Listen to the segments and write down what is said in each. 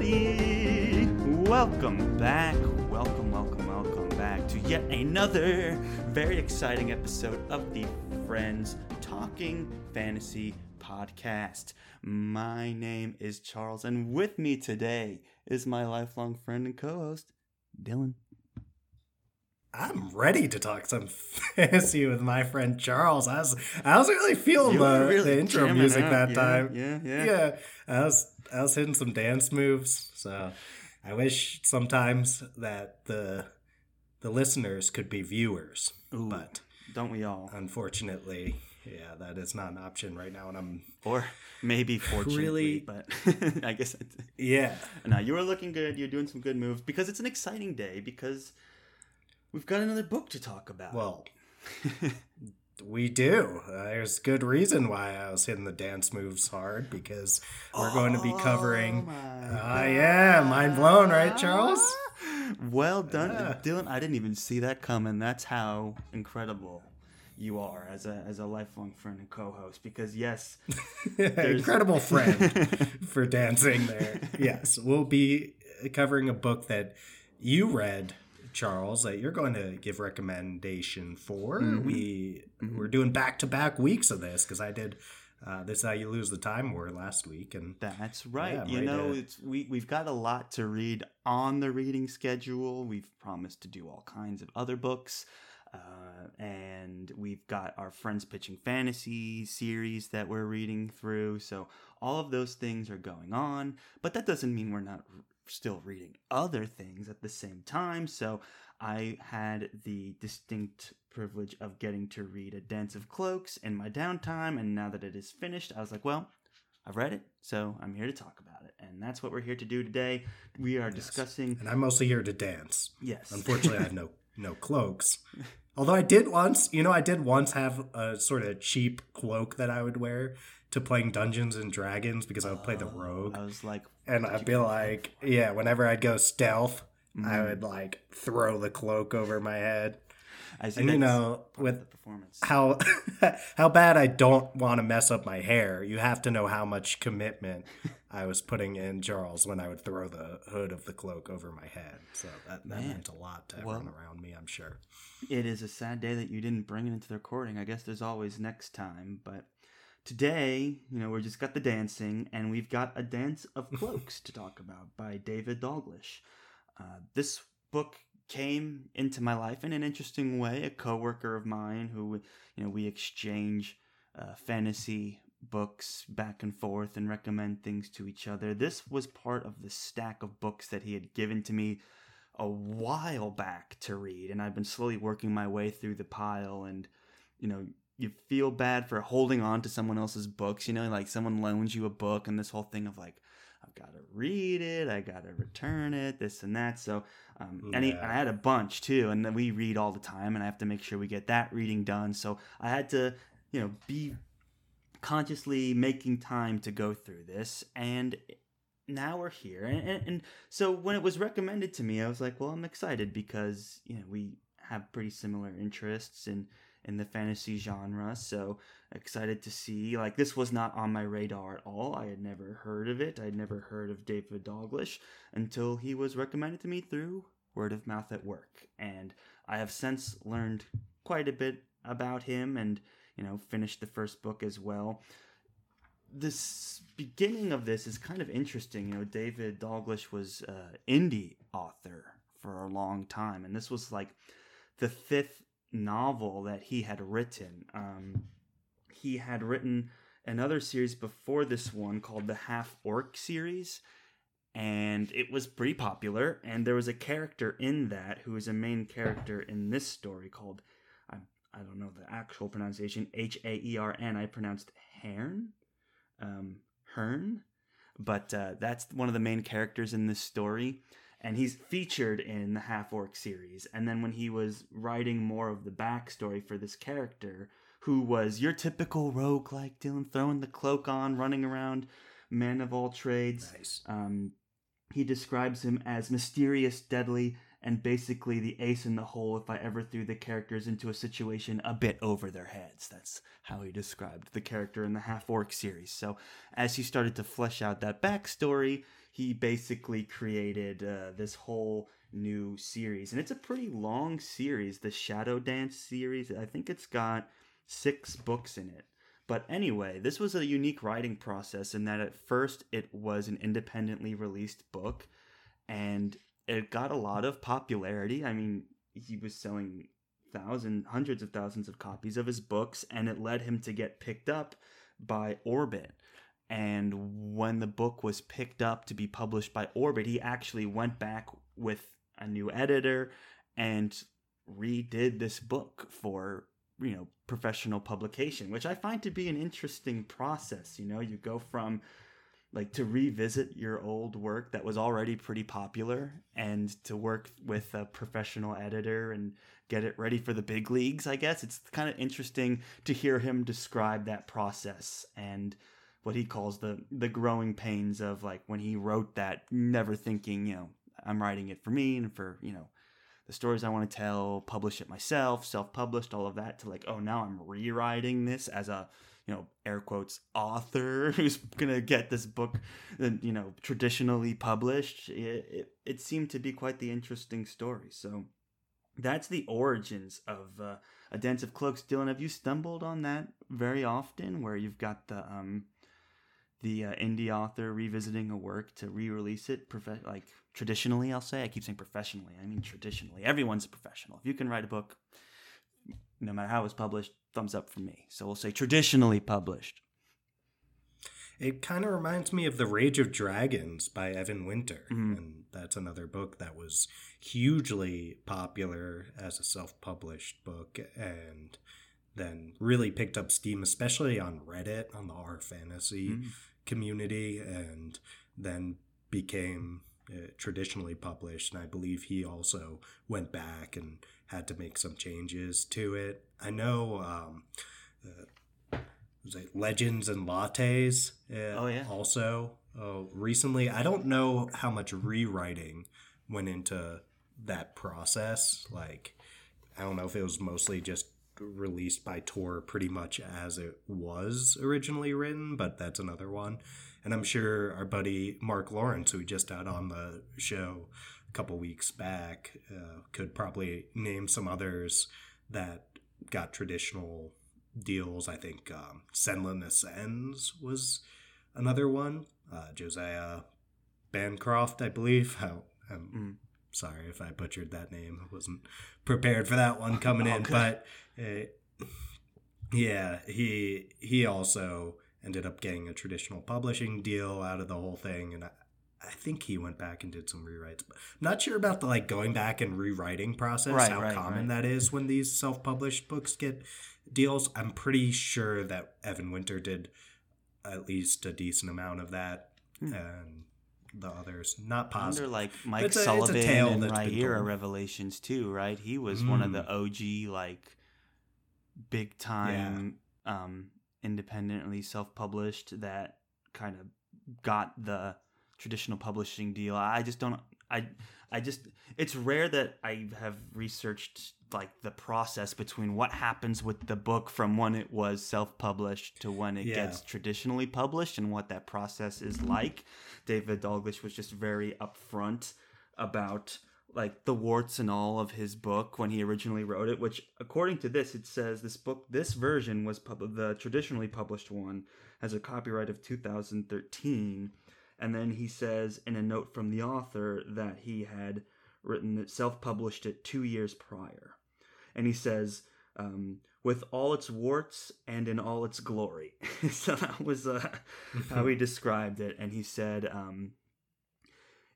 everybody! Welcome back, welcome, welcome, welcome back to yet another very exciting episode of the Friends Talking Fantasy Podcast. My name is Charles, and with me today is my lifelong friend and co host, Dylan. I'm ready to talk some fantasy with my friend Charles. I was I was really feeling the, really the intro music out, that yeah, time. yeah, yeah. Yeah. I was I was hitting some dance moves. So I wish sometimes that the the listeners could be viewers. Ooh. But Don't we all? unfortunately, yeah, that is not an option right now and I'm Or maybe fortunately, Really? but I guess. It's, yeah. Now you are looking good. You're doing some good moves because it's an exciting day because we've got another book to talk about. Well, we do. Uh, there's good reason why I was hitting the dance moves hard because we're going to be covering. Oh Ah, yeah, mind blown, right, Charles? Well done, Yeah. Dylan. I didn't even see that coming. That's how incredible you are as a as a lifelong friend and co-host. Because yes, Incredible friend for dancing there. Yes, we'll be covering a book that you read, Charles, that you're going to give recommendation for. Mm-hmm. We we're doing back to back weeks of this because I did. Uh, this is how you lose the time war last week, and That's right. Yeah, you right, know, it's we we've got a lot to read on the reading schedule. We've promised to do all kinds of other books. Uh, and we've got our friends pitching fantasy series that we're reading through. So all of those things are going on, but that doesn't mean we're not still reading other things at the same time. So I had the distinct privilege of getting to read A Dance of Cloaks in my downtime, and now that it is finished, I was like, well, I've read it, so I'm here to talk about it. And that's what we're here to do today. We are discussing. and I'm mostly here to dance. Yes. Unfortunately, I have no no cloaks. Although I did once, you know, I did once have a sort of cheap cloak that I would wear to playing Dungeons and Dragons because I would play the rogue. I was like, And I'd be like, yeah, whenever I'd go stealth, Mm-hmm. I would like throw the cloak over my head. I see And you know, with the performance. how how bad I don't want to mess up my hair, you have to know how much commitment I was putting in Charles when I would throw the hood of the cloak over my head. So that, that meant a lot to everyone Well- around me, I'm sure. It is a sad day that you didn't bring it into the recording. I guess there's always next time, but today, you know, we've just got the dancing, and we've got a dance of cloaks to talk about by David Dalglish. Uh, this book came into my life in an interesting way. A coworker of mine who, you know, we exchange uh, fantasy books back and forth and recommend things to each other. This was part of the stack of books that he had given to me a while back to read and I've been slowly working my way through the pile and you know you feel bad for holding on to someone else's books you know like someone loans you a book and this whole thing of like I've got to read it I got to return it this and that. So um and he, I had a bunch too and then we read all the time and I have to make sure we get that reading done. So I had to you know be consciously making time to go through this and now we're here. And, and, and so when it was recommended to me i was like well i'm excited because you know we have pretty similar interests in in the fantasy genre so excited to see like this was not on my radar at all i had never heard of it i had never heard of david dalglish until he was recommended to me through word of mouth at work and i have since learned quite a bit about him and you know finished the first book as well this beginning of this is kind of interesting. You know, David Dalglish was an indie author for a long time, and this was like the fifth novel that he had written. Um, he had written another series before this one called the Half Orc series, and it was pretty popular. And there was a character in that who is a main character in this story called I I don't know the actual pronunciation H A E R N. I pronounced Hern um, Hearn, but uh, that's one of the main characters in this story, and he's featured in the Half Orc series. And then when he was writing more of the backstory for this character, who was your typical rogue like Dylan, throwing the cloak on, running around, man of all trades, Nice. um, he describes him as mysterious, deadly, and basically the ace in the hole if I ever threw the characters into a situation a bit over their heads. That's how he described the character in the Half Orc series. So, as he started to flesh out that backstory, he basically created uh, this whole new series, and it's a pretty long series. The Shadow Dance series, I think it's got six books in it. But anyway, this was a unique writing process in that at first it was an independently released book, and it got a lot of popularity. I mean, he was selling thousands, hundreds of thousands of copies of his books, and it led him to get picked up by Orbit. And when the book was picked up to be published by Orbit, he actually went back with a new editor and redid this book for you know professional publication which i find to be an interesting process you know? You go from like to revisit your old work that was already pretty popular and to work with a professional editor and get it ready for the big leagues i guess. It's kind of interesting to hear him describe that process and what he calls the the growing pains of like when he wrote that never thinking you know i'm writing it for me and for you know the stories i want to tell publish it myself self-published all of that to like oh now i'm rewriting this as a you know air quotes author who's gonna get this book you know traditionally published. It, it, it seemed to be quite the interesting story. So that's the origins of uh, a dance of cloaks. Dylan have you stumbled on that very often where you've got the um the uh, indie author revisiting a work to re-release it prof- like traditionally i'll say i keep saying professionally i mean traditionally everyone's a professional if you can write a book no matter how it's published thumbs up for me. So we'll say traditionally published. It kind of reminds me of The Rage of Dragons by Evan Winter. Mm-hmm. And that's another book that was hugely popular as a self published book and then really picked up steam, especially on Reddit, on the R fantasy mm-hmm. community, and then became uh, traditionally published. And I believe he also went back and had to make some changes to it. I know um, uh, was it Legends and Lattes? Uh, oh yeah. Also, uh, recently, I don't know how much rewriting went into that process. Like, I don't know if it was mostly just released by Tor pretty much as it was originally written, but that's another one. And I'm sure our buddy Mark Lawrence, who we just had on the show, a couple weeks back. Uh, could probably name some others that got traditional deals. I think um, Senlin Ascends was another one. Uh, Josiah Bancroft, I believe. I, am. Sorry if I butchered that name. I wasn't prepared for that one coming in, but uh, yeah, he he also ended up getting a traditional publishing deal out of the whole thing, and I, I think he went back and did some rewrites. But I'm not sure about the like going back and rewriting process, right, how right, common right. that is when these self-published books get deals. I'm pretty sure that Evan Winter did at least a decent amount of that, hmm. and the others not positive. Under like Mike it's Sullivan a, and Riyria Revelations too, right? He was mm. one of the mm. OG like big time yeah. um independently self-published that kind of got the traditional publishing deal. I just don't. I I just it's rare that I have researched like the process between what happens with the book from when it was self-published to when it yeah. gets traditionally published and what that process is like. David Dalglish was just very upfront about like the warts and all of his book when he originally wrote it which according to this it says this book this version was pub- the traditionally published one has a copyright of 2013 and then he says in a note from the author that he had written it, self published it two years prior. And he says, um, with all its warts and in all its glory. so that was uh, how he described it. And he said, um,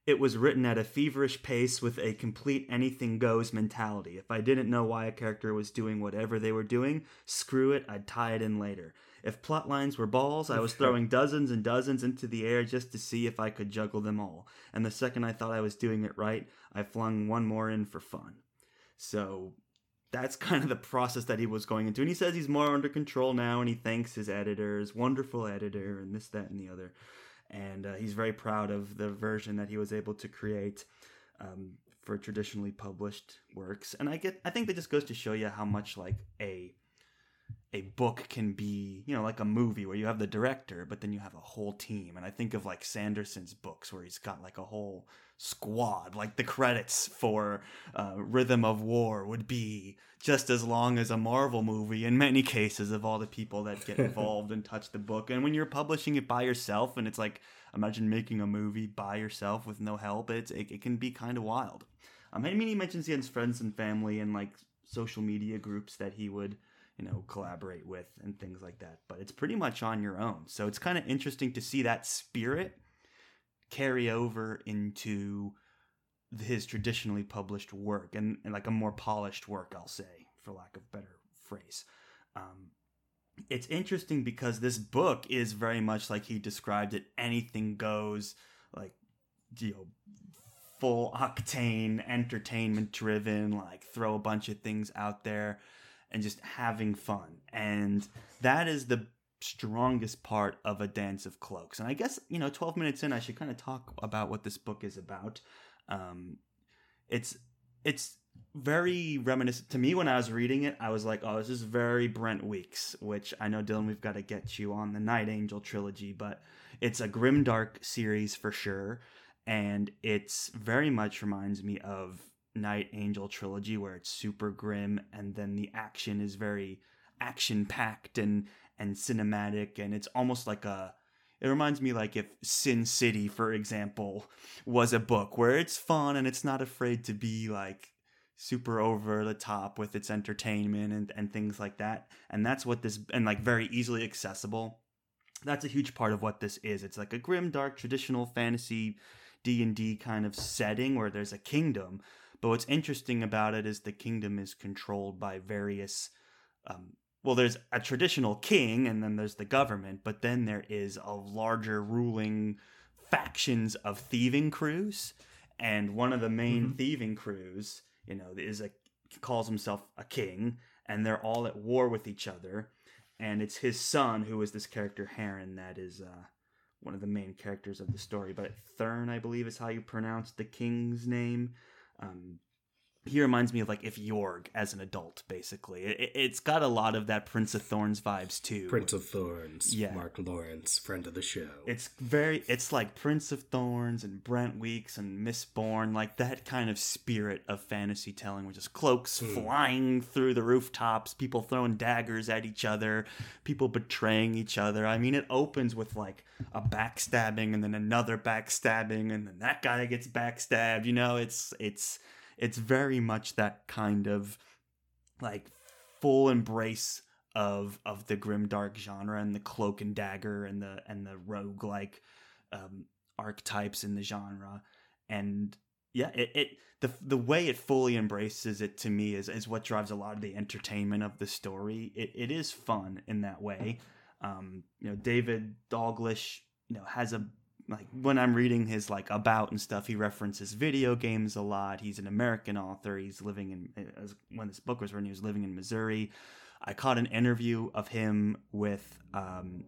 it was written at a feverish pace with a complete anything goes mentality. If I didn't know why a character was doing whatever they were doing, screw it, I'd tie it in later. If plot lines were balls, I was throwing dozens and dozens into the air just to see if I could juggle them all. And the second I thought I was doing it right, I flung one more in for fun. So that's kind of the process that he was going into. And he says he's more under control now and he thanks his editors, wonderful editor, and this, that, and the other. And uh, he's very proud of the version that he was able to create. Um, for traditionally published works and i get i think that just goes to show you how much like a a book can be, you know, like a movie where you have the director, but then you have a whole team. And I think of like Sanderson's books where he's got like a whole squad. Like the credits for uh, Rhythm of War would be just as long as a Marvel movie in many cases of all the people that get involved and touch the book. And when you're publishing it by yourself, and it's like imagine making a movie by yourself with no help, it's it, it can be kind of wild. Um, I mean, he mentions he has friends and family and like social media groups that he would you know collaborate with and things like that. But it's pretty much on your own. So it's kind of interesting to see that spirit carry over into his traditionally published work and, and like a more polished work i'll say for lack of better phrase. Um, it's interesting because this book is very much like he described it anything goes like you know full octane entertainment driven like throw a bunch of things out there and just having fun. And that is the strongest part of a dance of cloaks. And I guess, you know, 12 minutes in, I should kind of talk about what this book is about. Um, it's, it's, very reminiscent to me when I was reading it. I was like, "Oh, this is very Brent Weeks," which I know Dylan, we've got to get you on the Night Angel trilogy, but it's a grim dark series for sure, and it's very much reminds me of Night Angel trilogy where it's super grim and then the action is very action packed and and cinematic and it's almost like a it reminds me like if Sin City for example was a book where it's fun and it's not afraid to be like super over the top with its entertainment and, and things like that. And that's what this and like very easily accessible. That's a huge part of what this is. It's like a grim dark traditional fantasy d&d kind of setting where there's a kingdom but what's interesting about it is the kingdom is controlled by various. Um, well, there's a traditional king, and then there's the government, but then there is a larger ruling factions of thieving crews, and one of the main mm-hmm. thieving crews, you know, is a calls himself a king, and they're all at war with each other, and it's his son who is this character Heron that is uh, one of the main characters of the story. But Thurn, I believe, is how you pronounce the king's name. Um, he reminds me of like if Jorg as an adult, basically. It, has got a lot of that Prince of Thorns vibes too. Prince of Thorns, yeah. Mark Lawrence, friend of the show. It's very, it's like Prince of Thorns and Brent Weeks and Mistborn, like that kind of spirit of fantasy telling, which is cloaks mm. flying through the rooftops, people throwing daggers at each other, people betraying each other. I mean, it opens with like a backstabbing and then another backstabbing and then that guy gets backstabbed. You know, it's it's it's very much that kind of like full embrace of of the grim dark genre and the cloak and dagger and the and the rogue like um, archetypes in the genre. And yeah it, it the the way it fully embraces it to me is is what drives a lot of the entertainment of the story. It, it is fun in that way. Um, you know david dalglish you know has a like when I'm reading his like about and stuff, he references video games a lot. He's an American author. He's living in as when this book was written, he was living in Missouri. I caught an interview of him with um,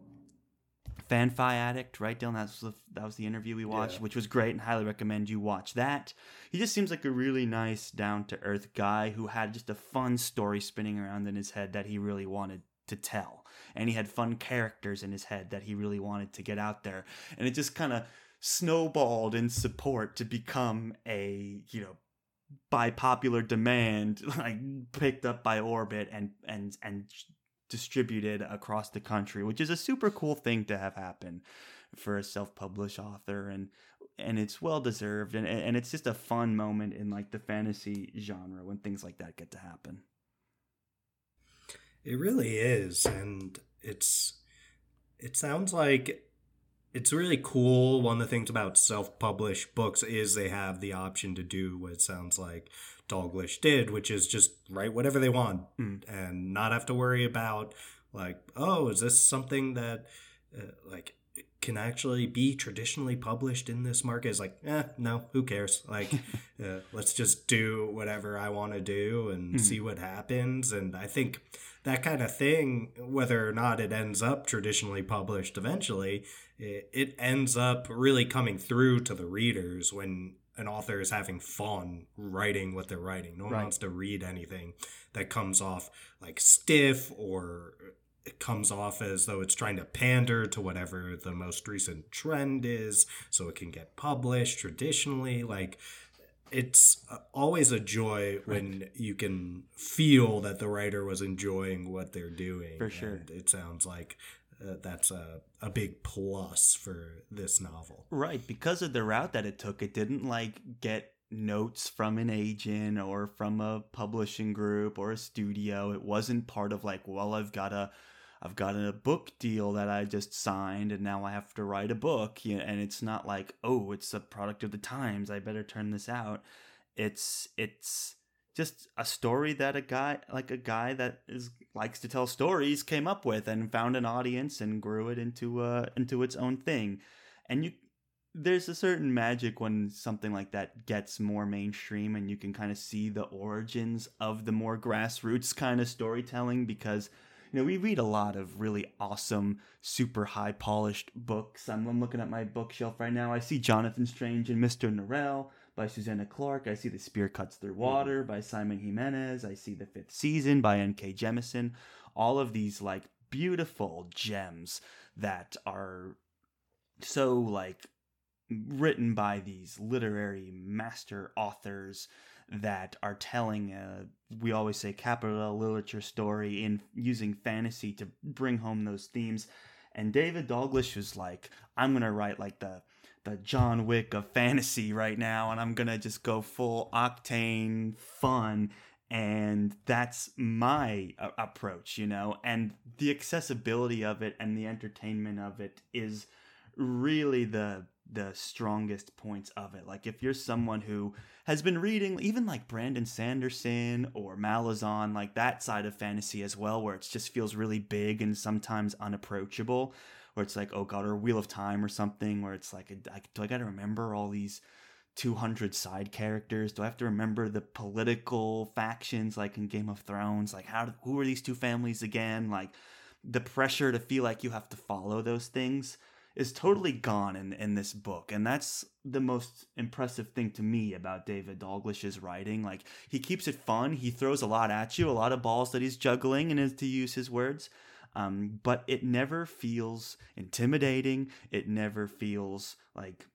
Fanfi Addict, right, Dylan? That was the, that was the interview we watched, yeah. which was great, and highly recommend you watch that. He just seems like a really nice, down to earth guy who had just a fun story spinning around in his head that he really wanted to tell and he had fun characters in his head that he really wanted to get out there. And it just kind of snowballed in support to become a you know by popular demand like picked up by orbit and and and distributed across the country which is a super cool thing to have happen for a self-published author. And and it's well deserved. And and it's just a fun moment in like the fantasy genre when things like that get to happen it really is, and it's it sounds like it's really cool. One of the things about self-published books is they have the option to do what it sounds like Dalglish did, which is just write whatever they want mm. and not have to worry about like, oh, is this something that uh, like can actually be traditionally published in this market is like, eh, no, who cares? Like, uh, let's just do whatever I want to do and mm-hmm. see what happens. And I think that kind of thing, whether or not it ends up traditionally published eventually, it, it ends up really coming through to the readers when an author is having fun writing what they're writing. No one Right. wants to read anything that comes off like stiff or it comes off as though it's trying to pander to whatever the most recent trend is so it can get published traditionally like it's always a joy when you can feel that the writer was enjoying what they're doing For sure. and it sounds like uh, that's a, a big plus for this novel Right, because of the route that it took, it didn't like get notes from an agent or from a publishing group or a studio. It wasn't part of like, well, I've got a I've got a book deal that I just signed and now I have to write a book. And it's not like, oh, it's a product of the times. I better turn this out. It's it's just a story that a guy like a guy that is likes to tell stories came up with and found an audience and grew it into uh into its own thing. And you there's a certain magic when something like that gets more mainstream and you can kind of see the origins of the more grassroots kind of storytelling because you know we read a lot of really awesome super high polished books. I'm, I'm looking at my bookshelf right now. I see jonathan strange and mr norrell by susanna clarke. I see the spear cuts through mm-hmm. water by simon jimenez. I see the fifth season by nk jemisin all of these like beautiful gems that are so like written by these literary master authors that are telling a we always say capital literature story in using fantasy to bring home those themes. And David Dalglish was like I'm to write like the the John Wick of fantasy right now and I'm to just go full octane fun. And that's my uh, approach you know? And the accessibility of it and the entertainment of it is really the the strongest points of it. Like if you're someone who has been reading even like Brandon Sanderson or Malazan, like that side of fantasy as well, where it just feels really big and sometimes unapproachable, where it's like, oh god, or Wheel of Time or something, where it's like, I, do I got to remember all these 200 side characters? Do I have to remember the political factions like in Game of Thrones? Like how who are these two families again? Like the pressure to feel like you have to follow those things is totally gone in, in this book. And that's the most impressive thing to me about David Dalglish's writing. Like, he keeps it fun. He throws a lot at you, a lot of balls that he's juggling, and is to use his words. Um, but it never feels intimidating. It never feels like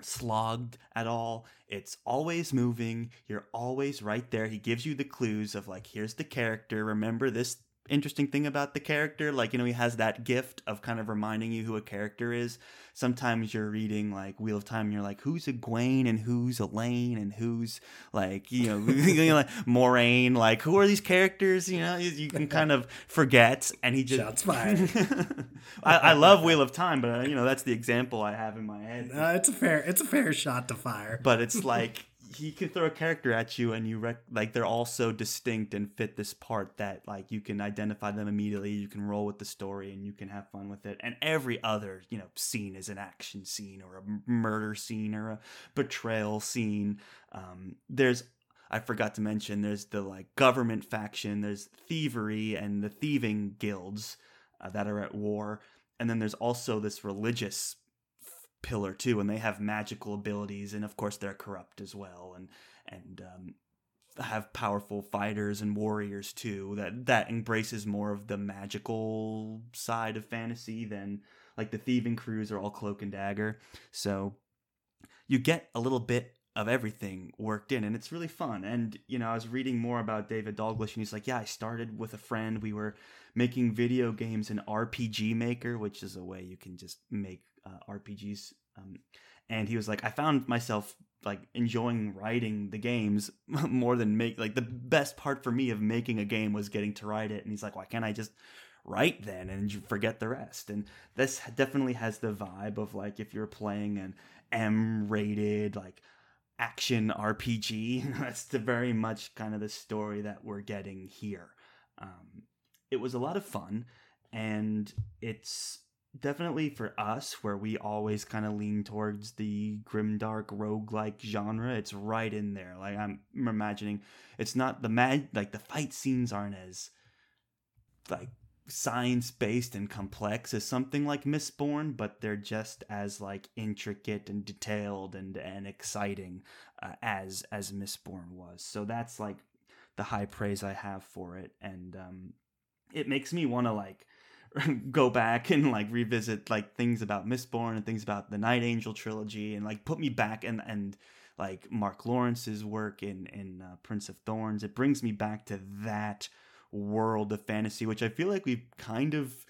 slogged at all. It's always moving. You're always right there. He gives you the clues of, like, here's the character. Remember this interesting thing about the character like you know he has that gift of kind of reminding you who a character is sometimes you're reading like wheel of time and you're like who's Egwene and who's Elayne and who's like you know, like Moiraine like who are these characters you know you, you can kind of forget and he just Shots fired. I, I love wheel of time but uh, you know that's the example I have in my head Uh, it's a fair it's a fair shot to fire. but it's like he can throw a character at you and you rec- like they're all so distinct and fit this part that like you can identify them immediately you can roll with the story and you can have fun with it. And every other you know scene is an action scene or a murder scene or a betrayal scene. Um, there's I forgot to mention there's the like government faction there's thievery and the thieving guilds uh, that are at war. And then there's also this religious pillar too and they have magical abilities and of course they're corrupt as well and and um, have powerful fighters and warriors too that that embraces more of the magical side of fantasy than like the thieving crews are all cloak and dagger. So you get a little bit of everything worked in and it's really fun. And you know i was reading more about david dalglish and he's like yeah i started with a friend. We were making video games in rpg maker which is a way you can just make uh, rpgs um, and he was like i found myself like enjoying writing the games more than make like the best part for me of making a game was getting to write it. And he's like why can't i just write then and forget the rest? And this definitely has the vibe of like if you're playing an m rated like action rpg that's the very much kind of the story that we're getting here. Um, it was a lot of fun and it's definitely for us where we always kind of lean towards the grimdark roguelike genre it's right in there like i'm imagining it's not the mad like the fight scenes aren't as like science based and complex as something like Mistborn, but they're just as like intricate and detailed and and exciting uh, as as Mistborn was. So that's like the high praise I have for it, and um, it makes me want to like go back and like revisit like things about Mistborn and things about the Night Angel trilogy and like put me back and and like Mark Lawrence's work in in uh, Prince of Thorns. It brings me back to that world of fantasy, which I feel like we've kind of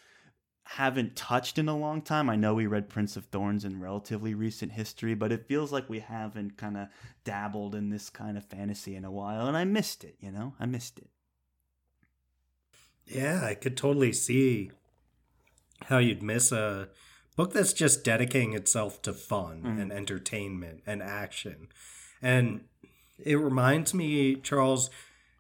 haven't touched in a long time. I know we read Prince of Thorns in relatively recent history, but it feels like we haven't kind of dabbled in this kind of fantasy in a while, and I missed it. You know, I missed it. Yeah, I could totally see how you'd miss a book that's just dedicating itself to fun mm. and entertainment and action. And it reminds me, Charles,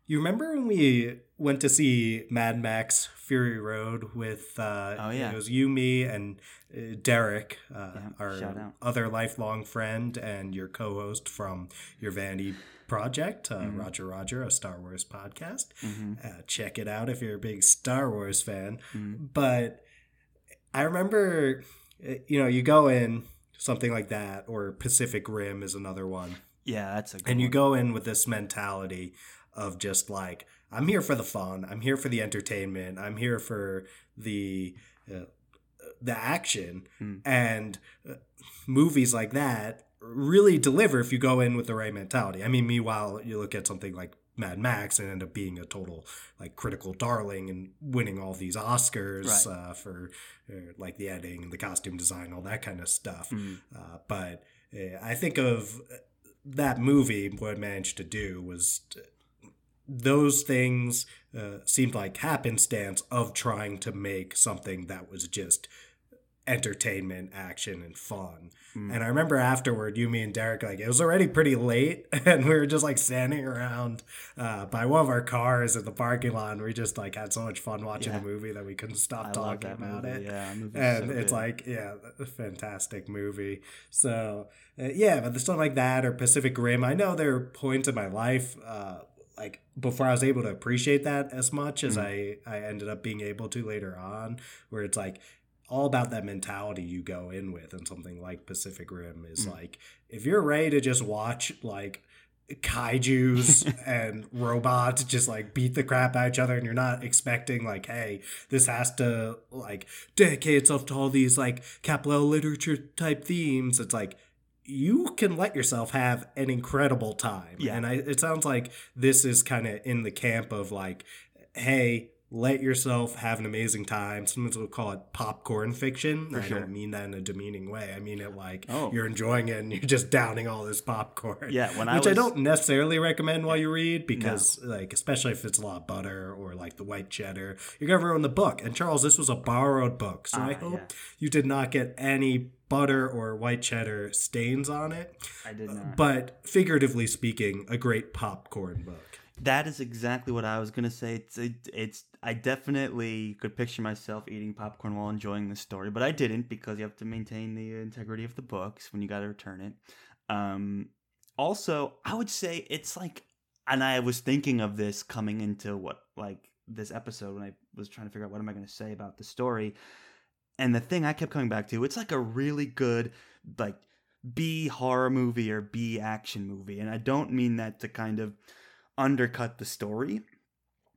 you remember when we went to see Mad Max Fury Road with uh oh, yeah. it was you, me, and uh, Derek, uh, yeah, our other lifelong friend and your co-host from your Vanity project, uh, mm-hmm. Roger Roger, a Star Wars podcast. Mm-hmm. Uh, check it out if you're a big Star Wars fan. Mm-hmm. But I remember, uh, you know, you go in something like that, or Pacific Rim is another one. Yeah, that's a good and you one. go in with this mentality of just like I'm here for the fun, I'm here for the entertainment, I'm here for the uh, the action, mm. and uh, movies like that really deliver if you go in with the right mentality. I mean, meanwhile, you look at something like Mad Max and end up being a total like critical darling and winning all these Oscars right. uh, for uh, like the editing, and the costume design, all that kind of stuff. Mm. Uh, but uh, I think of that movie, what it managed to do was to, those things uh, seemed like happenstance of trying to make something that was just entertainment, action, and fun. Mm. And I remember afterward, you, me, and Derek, like it was already pretty late, and we were just like standing around uh, by one of our cars in the parking lot, and we just like had so much fun watching yeah. the movie that we couldn't stop I talking about movie. it. Yeah, and so it's like, yeah, a fantastic movie. So uh, yeah, but the stuff like that or Pacific Rim, I know there are points in my life. Uh, like before I was able to appreciate that as much as mm. I, I ended up being able to later on, where it's like all about that mentality you go in with and something like Pacific Rim is mm. like if you're ready to just watch like kaijus and robots just like beat the crap out of each other and you're not expecting like hey this has to like dedicate itself to all these like capital literature type themes it's like you can let yourself have an incredible time yeah. and I, it sounds like this is kind of in the camp of like hey let yourself have an amazing time. Sometimes we'll call it popcorn fiction. For I sure. don't mean that in a demeaning way. I mean it like oh. you're enjoying it and you're just downing all this popcorn. Yeah, when I which was... I don't necessarily recommend while you read because no. like especially if it's a lot of butter or like the white cheddar, you're gonna ruin the book. And Charles, this was a borrowed book, so uh, I hope yeah. you did not get any butter or white cheddar stains on it. I did not. But figuratively speaking, a great popcorn book. That is exactly what I was gonna say. It's it, it's I definitely could picture myself eating popcorn while enjoying the story, but I didn't because you have to maintain the integrity of the books when you got to return it. Um, also, I would say it's like, and I was thinking of this coming into what like this episode when I was trying to figure out what am I to say about the story, and the thing I kept coming back to, it's like a really good like B horror movie or B action movie, and I don't mean that to kind of undercut the story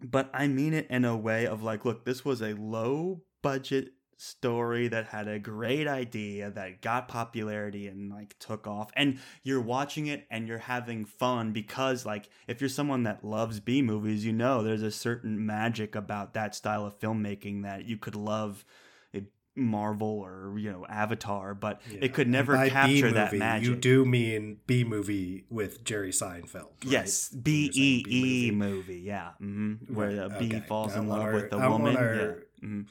but I mean it in a way of like, look, this was a low budget story that had a great idea that got popularity and like took off and you're watching it and you're having fun because like if you're someone that loves B movies you know there's a certain magic about that style of filmmaking that you could love Marvel or you know Avatar, but yeah. it could never capture that magic. You do mean B movie with Jerry Seinfeld? Right? Yes, B E E movie. Yeah, mm-hmm. where the okay. bee falls in love our, with the woman. Our, yeah. Mm-hmm.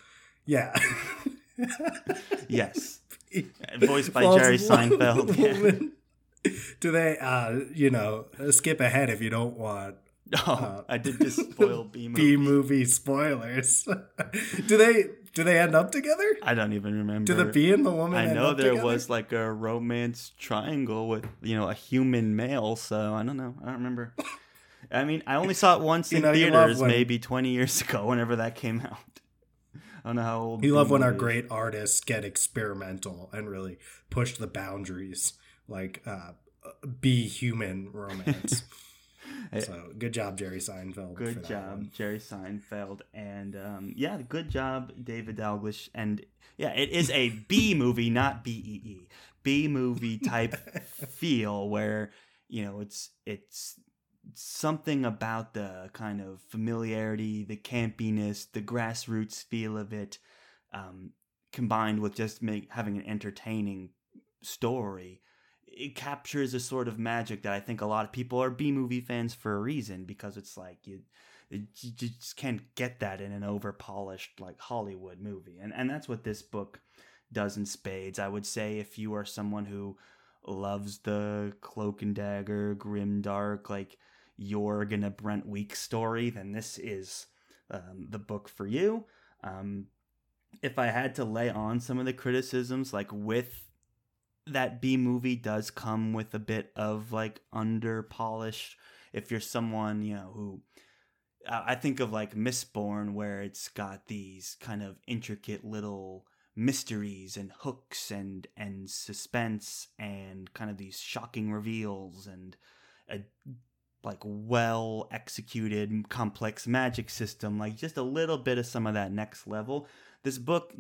yeah. yes. Voiced by Jerry Seinfeld. Yeah. Do they, uh, you know, skip ahead if you don't want Oh, uh, I did just spoil B movie. B movie spoilers. do they do they end up together? I don't even remember. Do the bee and the woman? I know there together? was like a romance triangle with you know a human male. So I don't know. I don't remember. I mean, I only saw it once in know, theaters, maybe twenty years ago, whenever that came out. I don't know how old. You love when our great artists get experimental and really push the boundaries, like uh, be human romance. so good job, Jerry Seinfeld. Good job, one. Jerry Seinfeld, and um, yeah, good job, David Dalglish. And yeah, it is a B movie, not B E E. B movie type feel where you know it's it's something about the kind of familiarity, the campiness, the grassroots feel of it, um, combined with just make having an entertaining story it captures a sort of magic that I think a lot of people are B movie fans for a reason because it's like you, you just can't get that in an over polished like Hollywood movie, and and that's what this book does in spades. I would say if you are someone who loves the Cloak and Dagger, grim dark, like Jorg a Brent Weeks story, then this is um, the book for you. Um, if I had to lay on some of the criticisms, like with that B movie does come with a bit of like under polished. If you're someone, you know, who I think of like Mistborn, where it's got these kind of intricate little mysteries and hooks and and suspense and kind of these shocking reveals and a like well executed complex magic system like just a little bit of some of that next level this book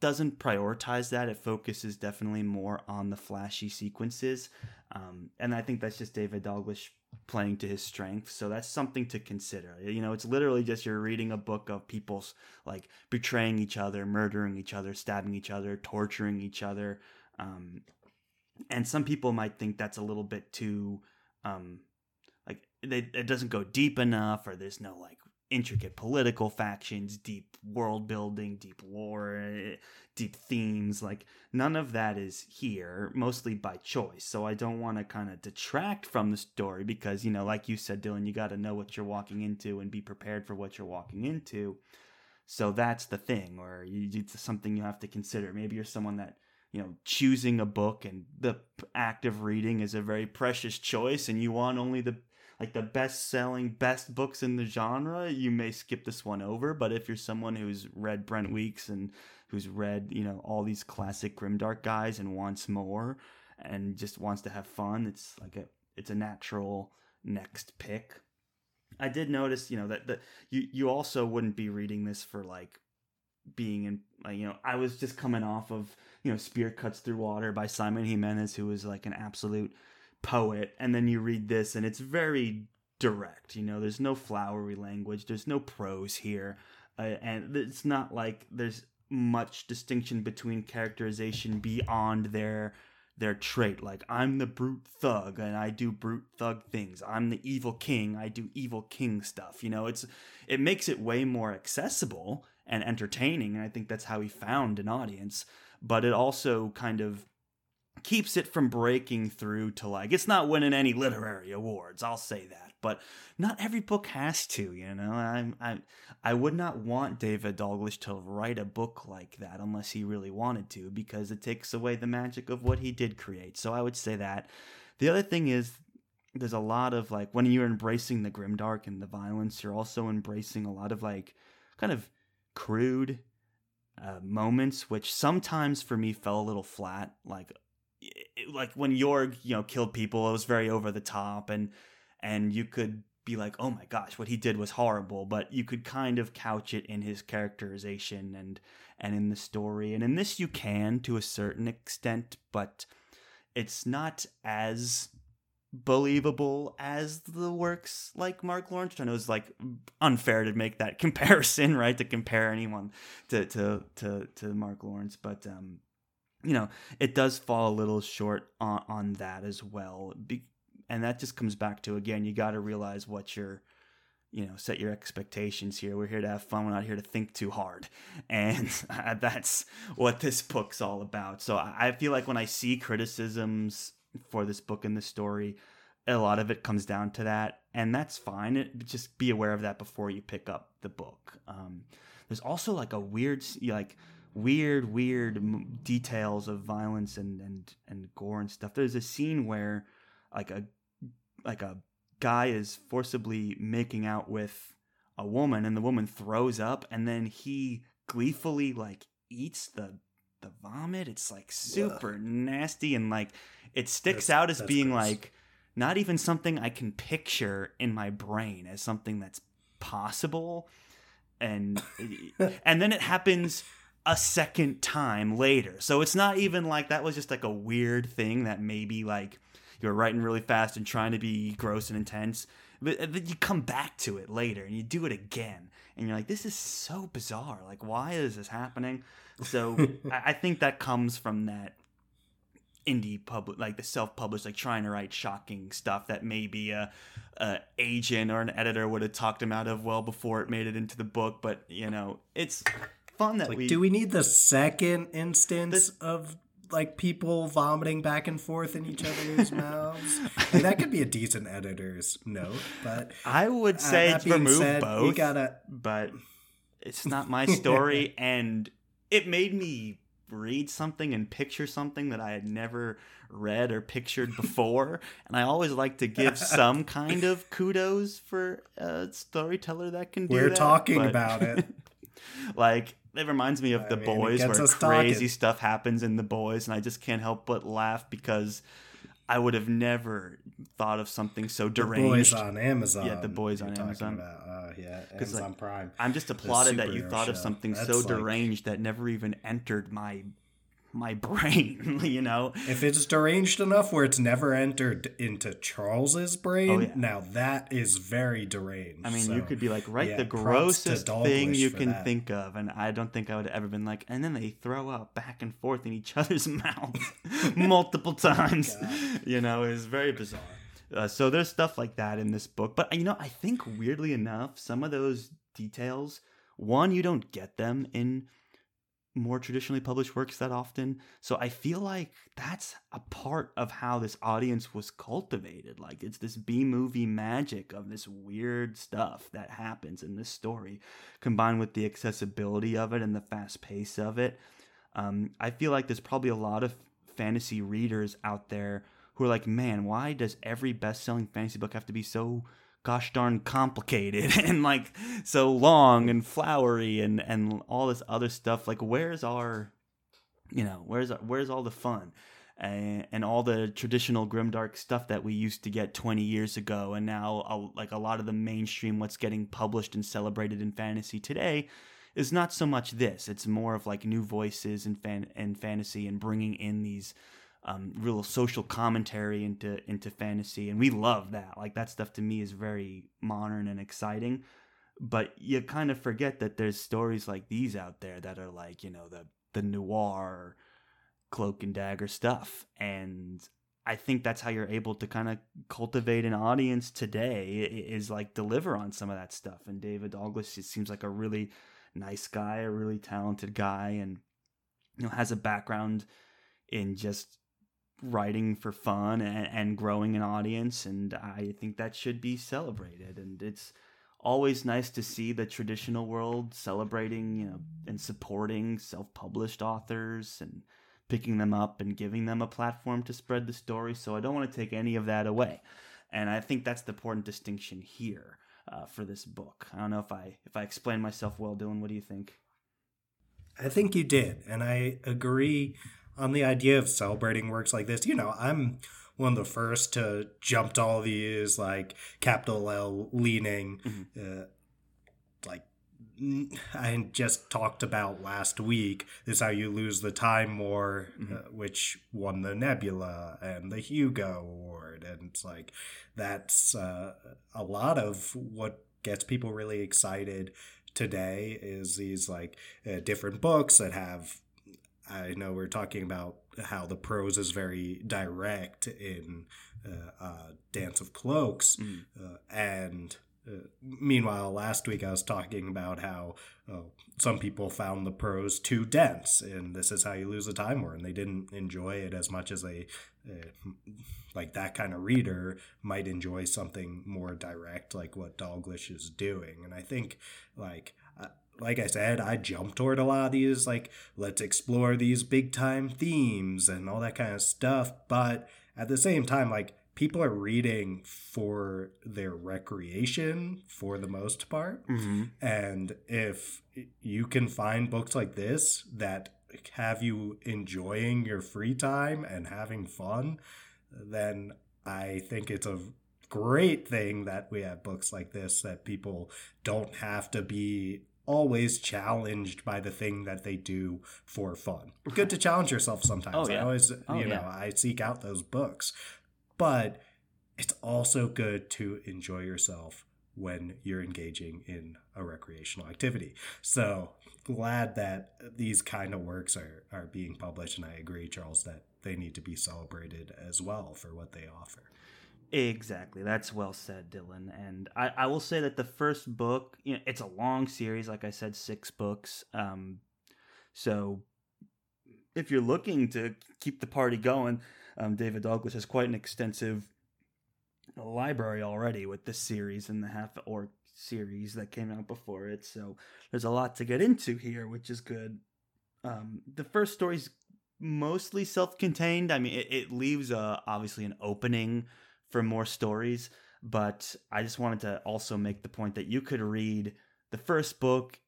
doesn't prioritize that. It focuses definitely more on the flashy sequences. Um, and I think that's just David Dalglish playing to his strength. So that's something to consider. You know, it's literally just you're reading a book of people's like betraying each other, murdering each other, stabbing each other, torturing each other. Um, and some people might think that's a little bit too, um, like they, it doesn't go deep enough, or there's no like intricate political factions, deep world building, deep lore, deep themes. Like, none of that is here, mostly by choice. So I don't want to kind of detract from the story because, you know, like you said, Dylan, you got to know what you're walking into and be prepared for what you're walking into. So that's the thing, or it's something you have to consider. Maybe you're someone that you know choosing a book and the act of reading is a very precious choice and you want only the like the best selling best books in the genre, you may skip this one over. But if you're someone who's read Brent Weeks and who's read, you know, all these classic grimdark guys and wants more and just wants to have fun, it's like a it's a natural next pick. I did notice, you know, that that you you also wouldn't be reading this for like being in you know, I was just coming off of, you know, Spear Cuts Through Water by Simon Jimenez, who was like an absolute poet and then you read this and it's very direct you know? There's no flowery language there's no prose here uh, and it's not like there's much distinction between characterization beyond their their trait. Like i'm the brute thug and i do brute thug things. I'm the evil king i do evil king stuff you know? It's it makes it way more accessible and entertaining and i think that's how he found an audience but it also kind of keeps it from breaking through to like it's not winning any literary awards i'll say that but not every book has to you know? I i i would not want david dalglish to write a book like that unless he really wanted to because it takes away the magic of what he did create. So i would say that. The other thing is there's a lot of like when you're embracing the grimdark and the violence you're also embracing a lot of like kind of crude uh, moments which sometimes for me fell a little flat like like when Jorg, you know, killed people, it was very over the top and and you could be like, "Oh my gosh, what he did was horrible," but you could kind of couch it in his characterization and and in the story. And in this you can to a certain extent, but it's not as believable as the works like Mark Lawrence. I know it's like unfair to make that comparison, right? To compare anyone to to to, to Mark Lawrence, but um you know, it does fall a little short on, on that as well. Be, and that just comes back to again, you got to realize what you're, you know, set your expectations here. We're here to have fun. We're not here to think too hard, and that's what this book's all about. So I feel like when I see criticisms for this book and the story, a lot of it comes down to that, and that's fine. It, just be aware of that before you pick up the book. Um, there's also like a weird, like weird, weird details of violence and and and gore and stuff. There's a scene where like a like a guy is forcibly making out with a woman and the woman throws up and then he gleefully like eats the the vomit. It's like super nasty and like it sticks That's- out as being gross. like not even something I can picture in my brain as something that's possible. And and then it happens a second time later. So it's not even like that was just like a weird thing that maybe like you're writing really fast and trying to be gross and intense. But uh, then you come back to it later and you do it again. And you're like, this is so bizarre. Like, why is this happening? So I, I think that comes from that indie public like the self-published like trying to write shocking stuff that maybe a, a agent or an editor would have talked him out of well before it made it into the book but you know it's fun that Like, we do we need the second instance of like people vomiting back and forth in each other's mouths? Like, that could be a decent editor's note, but i would uh, say that remove said, both You gotta. but it's not my story and it made me read something and picture something that I had never read or pictured before and I always like to give some kind of kudos for a storyteller that can do We're that, talking about it. like it reminds me of I the mean, boys where crazy talking. stuff happens in the boys and I just can't help but laugh because I would have never thought of something so deranged The boys on Amazon. Yeah, The Boys on Amazon. About. Uh, yeah, 'Cause, like, Amazon Prime. I'm just applauded that you thought of show. something so That's like- deranged that never even entered my my brain, you know? If it's deranged enough where it's never entered into Charles's brain, Oh, yeah. now that is very deranged. I mean, so- you could be like, write yeah, the grossest thing you can that. think of, and I don't think I would have ever been like, and then they throw up back and forth in each other's mouths multiple times. God. you know, it's very bizarre. Uh, so there's stuff like that in this book, but you know, I think weirdly enough, some of those details, one, you don't get them in more traditionally published works that often. So I feel like that's a part of how this audience was cultivated. Like it's this B movie magic of this weird stuff that happens in this story, combined with the accessibility of it and the fast pace of it. Um, I feel like there's probably a lot of fantasy readers out there who are like, man, why does every best selling fantasy book have to be so gosh darn complicated and like so long and flowery and and all this other stuff. Like where's our you know where's where's all the fun? And, and all the traditional grimdark stuff that we used to get 20 years ago. And now like a lot of the mainstream what's getting published and celebrated in fantasy today is not so much this. It's more of like new voices and fan and fantasy and bringing in these um, real social commentary into into fantasy, and we love that. Like that stuff to me is very modern and exciting. But you kind of forget that there's stories like these out there that are like you know the the noir cloak and dagger stuff, and I think that's how you're able to kind of cultivate an audience today is like deliver on some of that stuff. And David Dalglish it seems like a really nice guy, a really talented guy, and you know has a background in just writing for fun and, and growing an audience and i think that should be celebrated. And it's always nice to see the traditional world celebrating you know and supporting self-published authors and picking them up and giving them a platform to spread the story. So i don't want to take any of that away. And i think that's the important distinction here uh, for this book. I don't know if i if i explained myself well dylan. What do you think? I think you did, and I agree on the idea of celebrating works like this. You know, I'm one of the first to jump to all these like capital L leaning, uh, like I just talked about last week. This is how you lose the time war, uh, which won the Nebula and the Hugo Award, and it's like that's uh, a lot of what gets people really excited today is these like uh, different books that have i know we're talking about how the prose is very direct in uh, uh, dance of cloaks Mhm. uh, and uh, meanwhile last week i was talking about how uh, some people found the prose too dense and this is how you lose the time war and they didn't enjoy it as much as they uh, like that kind of reader might enjoy something more direct like what Dalglish is doing and I think like like I said I jump toward a lot of these like let's explore these big time themes and all that kind of stuff but at the same time like people are reading for their recreation for the most part. Mm-hmm. And if you can find books like this that have you enjoying your free time and having fun, then I think it's a great thing that we have books like this that people don't have to be always challenged by the thing that they do for fun. Good to challenge yourself sometimes. Oh, yeah. I always, Oh, you know, yeah. I seek out those books. But it's also good to enjoy yourself when you're engaging in a recreational activity. So glad that these kind of works are, are being published. And I agree, Charles, that they need to be celebrated as well for what they offer. Exactly. That's well said, Dylan. And I, I will say that the first book, you know, it's a long series, like I said, six books. Um, so if you're looking to keep the party going, um, David Dalglish has quite an extensive library already with this series and the half orc series that came out before it. So there's a lot to get into here, which is good. Um, the first story's mostly self-contained. I mean, it, it leaves uh, obviously an opening for more stories, but I just wanted to also make the point that you could read the first book,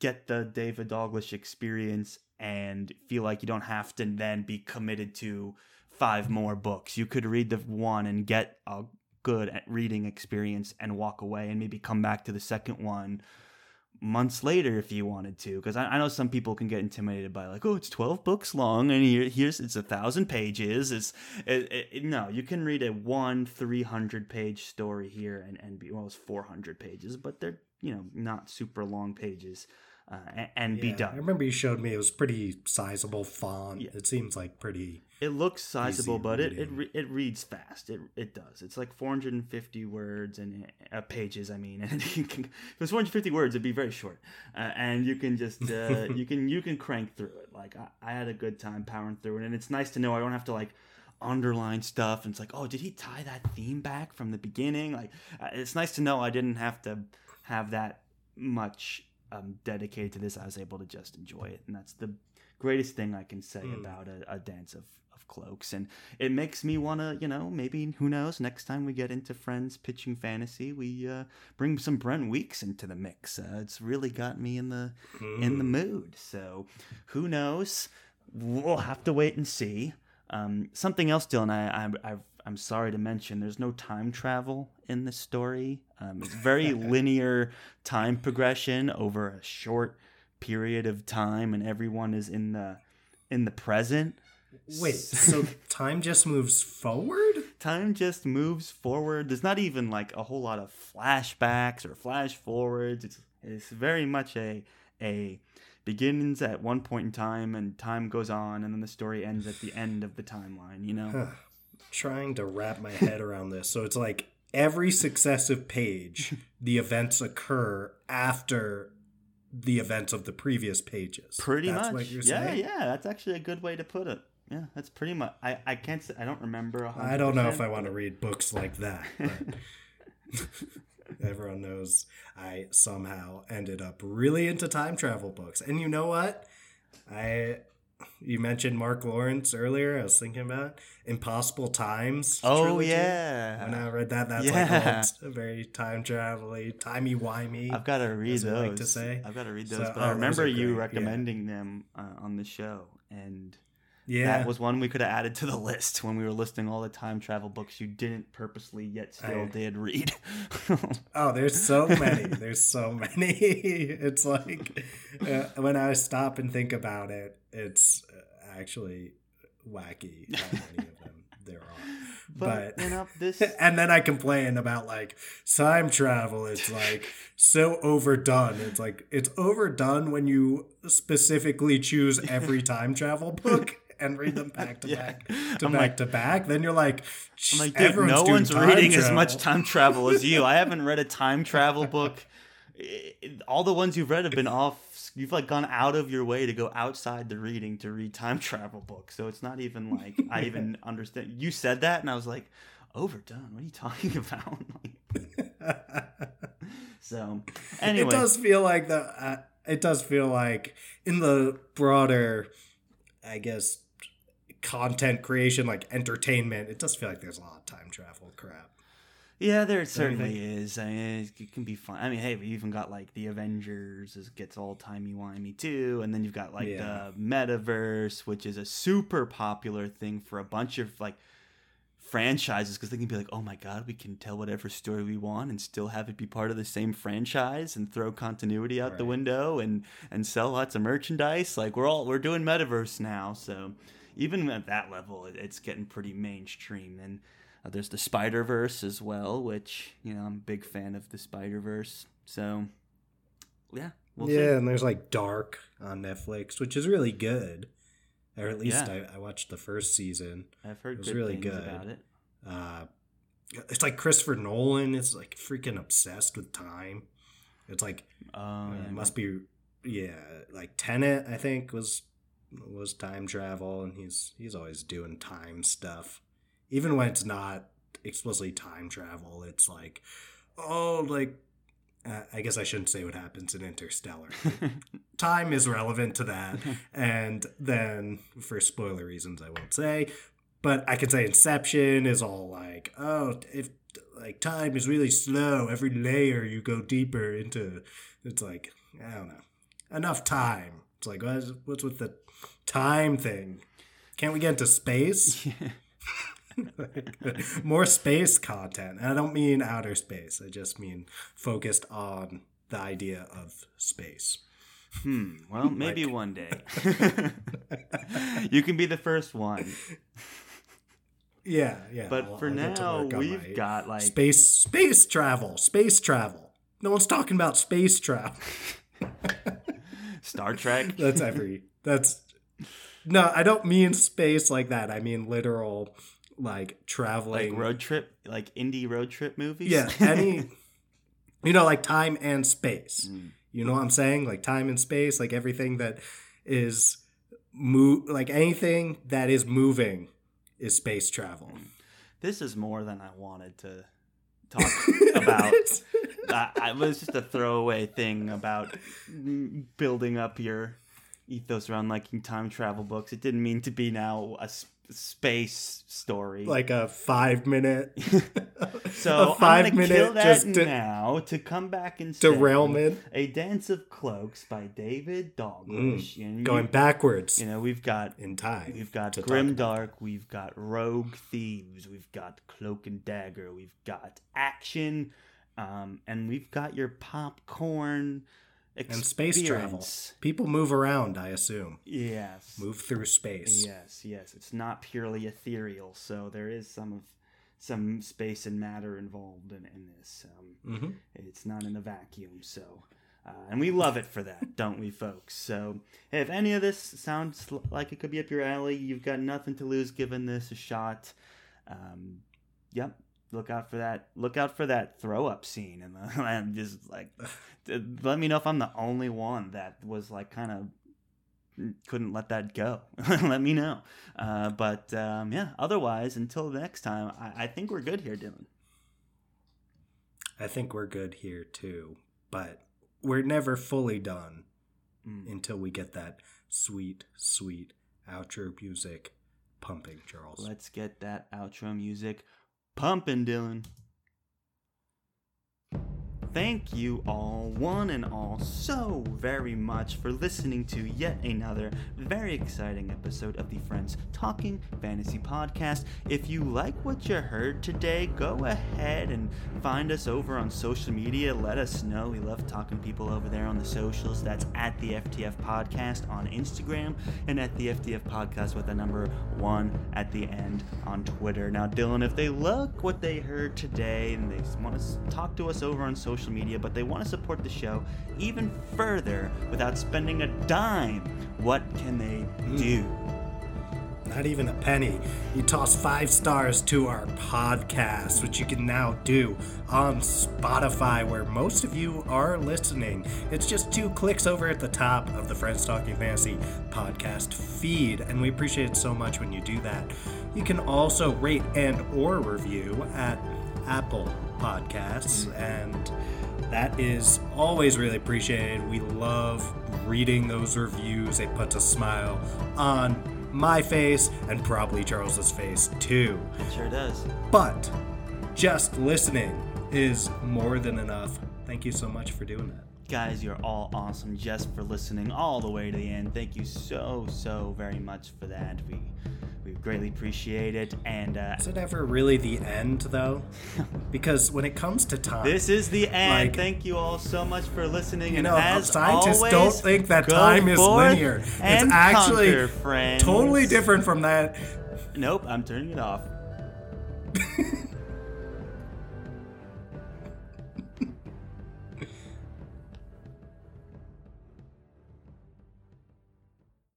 get the David Dalglish experience, and feel like you don't have to then be committed to five more books. You could read the one and get a good reading experience and walk away and maybe come back to the second one months later if you wanted to because I, I know some people can get intimidated by like oh it's 12 books long and here, here's it's a thousand pages it's it, it, no you can read a one 300 page story here and, and be well it's 400 pages but they're you know not super long pages uh, and, and be done. I remember you showed me it was pretty sizable font. Yeah. It seems like pretty. It looks sizable, but it it, re- it reads fast. It it does. It's like 450 words and uh, pages. I mean, and you can, if it was 450 words, it'd be very short, uh, and you can just uh, you can you can crank through it. Like I, I had a good time powering through it, and it's nice to know I don't have to like underline stuff. And it's like, oh, did he tie that theme back from the beginning? Like, uh, it's nice to know I didn't have to have that much um, dedicated to this. I was able to just enjoy it, and that's the greatest thing I can say Hmm. about a, a dance of, of cloaks. And it makes me want to, you know, maybe who knows? Next time we get into friends pitching fantasy, we uh, bring some Brent Weeks into the mix. Uh, it's really got me in the in the mood. So who knows? We'll have to wait and see. Um, something else, Dylan. I, I I've, I'm sorry to mention. There's no time travel in this story. Um, it's very linear time progression over a short period of time, and everyone is in the in the present. Wait, so time just moves forward? Time just moves forward. There's not even like a whole lot of flashbacks or flash forwards. It's it's very much a a begins at one point in time and time goes on and then the story ends at the end of the timeline, you know? Huh. Trying to wrap my head around this. So it's like every successive page, the events occur after the events of the previous pages. Pretty That's much. what you're yeah, saying? yeah, that's actually a good way to put it. Yeah, that's pretty much. I, I can't say. I don't remember. 100%, I don't know if I want to read books like that, but everyone knows I somehow ended up really into time travel books. And you know what? I you mentioned Mark Lawrence earlier. I was thinking about Impossible Times. Oh trilogy. yeah. When I read that, that's Yeah. like very time travel timey wimey. I've got to read those. like to say. I've got to read So- those. but oh, I remember you great, yeah. recommending them uh, on the show, and Yeah, that was one we could have added to the list when we were listing all the time travel books you didn't purposely yet still I- did read. Oh, there's so many. There's so many. it's like uh, when I stop and think about it, it's uh, actually wacky how many of them there are. but, But, know this. and then I complain about like time travel. It's like so overdone. It's like it's overdone when you specifically choose every time travel book. And read them back to Yeah. back to I'm back like- to back. Then you're like, I'm like, dude, no one's reading as much time travel as you. I haven't read a time travel book. All the ones you've read have been off. You've like gone out of your way to go outside the reading to read time travel books. So it's not even like I even understand. You said that, and I was like, overdone. What are you talking about? so anyway, It does feel like the. Uh, it does feel like in the broader, I guess, content creation, like entertainment. It does feel like there's a lot of time travel crap. Yeah, there certainly is. I mean, it can be fun. I mean, hey, we even got like the Avengers it gets all timey wimey too, and then you've got like Yeah. the metaverse, which is a super popular thing for a bunch of like franchises because they can be like, oh my god, we can tell whatever story we want and still have it be part of the same franchise and throw continuity out the window and and sell lots of merchandise. Like we're all we're doing metaverse now, so even at that level, it's getting pretty mainstream and. Uh, there's the Spider Verse as well, which you know I'm a big fan of the Spider Verse. So, yeah, we'll yeah, see. and there's like Dark on Netflix, which is really good. Or at least Yeah. I, I watched the first season. I've heard it was good really good. about it. Uh, it's like Christopher Nolan is like freaking obsessed with time. It's like Oh, uh, it must be yeah, like Tenet I think was was time travel, and he's he's always doing time stuff, even when it's not explicitly time travel. It's like oh like. Uh, I guess I shouldn't say what happens in Interstellar. time is relevant to that. and then, for spoiler reasons, I won't say. But I can say Inception is all like, oh, if like time is really slow, every layer you go deeper into. It's like I don't know, enough time. It's like what's what's with the time thing? Can't we get into space? More space content. And I don't mean outer space. I just mean focused on the idea of space. hmm. Well, maybe Like- one day. you can be the first one, Yeah, yeah. but I'll- for I'll now, we've got like space space travel. Space travel. No one's talking about space travel. Star Trek. That's every. That's no. I don't mean space like that. I mean literal, like traveling like road trip, like indie road trip movies. yeah, any. you know, like time and space. Mm. You know what I'm saying? Like time and space. Like everything that is move. Like anything that is moving is space travel. This is more than I wanted to talk about. I, I was just a throwaway thing about mm, building up your ethos around liking time travel books. It didn't mean to be now a space story. like a five minute. so a five I'm gonna minute kill that just de- now to come back and derailment. A Dance of Cloaks by David Dalglish. Mm. Going you, backwards you know, we've got in time. We've got Grim. Dark, we've got Rogue Thieves, we've got Cloak and Dagger, we've got action, um, and we've got your popcorn and space travel. People move around, I assume. Yes. Move through space. Yes, yes. It's not purely ethereal, so there is some of some space and matter involved in, in this. Um, hmm it's not in a vacuum, so. Uh, and we love it for that, don't we, folks? So, if any of this sounds like it could be up your alley, you've got nothing to lose giving this a shot. Um, yep, look out for that. Look out for that throw up scene, and and just like, let me know if I'm the only one that was like kind of couldn't let that go. let me know. Uh, but um, yeah, otherwise, until the next time, I, I think we're good here, Dylan. I think we're good here too, but we're never fully done Mm. until we get that sweet, sweet outro music pumping, Charles. Let's get that outro music pumping, Dylan. Thank you all, one and all, so very much for listening to yet another very exciting episode of the Friends Talking Fantasy Podcast. If you like what you heard today, go ahead and find us over on social media. Let us know. We love talking people over there on the socials. That's at the FTF Podcast on Instagram and at the FTF Podcast with the number one at the end on Twitter. Now, Dylan, if they like what they heard today and they want to talk to us over on social media, but they want to support the show even further without spending a dime, what can they hmm. do? Not even a penny. You toss five stars to our podcast, which you can now do on Spotify, where most of you are listening. It's just two clicks over at the top of the Friends Talking Fantasy podcast feed, and we appreciate it so much when you do that. You can also rate and or review at Apple Podcasts, hmm. and that is always really appreciated. We love reading those reviews. It puts a smile on my face, and probably Charles's face too. It sure does. But just listening is more than enough. Thank you so much for doing that. Guys, you're all awesome just for listening all the way to the end. Thank you so, so very much for that. We we greatly appreciate it. And uh, Is it ever really the end, though? Because when it comes to time, this is the end. Like- Thank you all so much for listening. you and know, as scientists always, don't think that time is linear. It's actually conquer, totally different from that. Nope, I'm turning it off.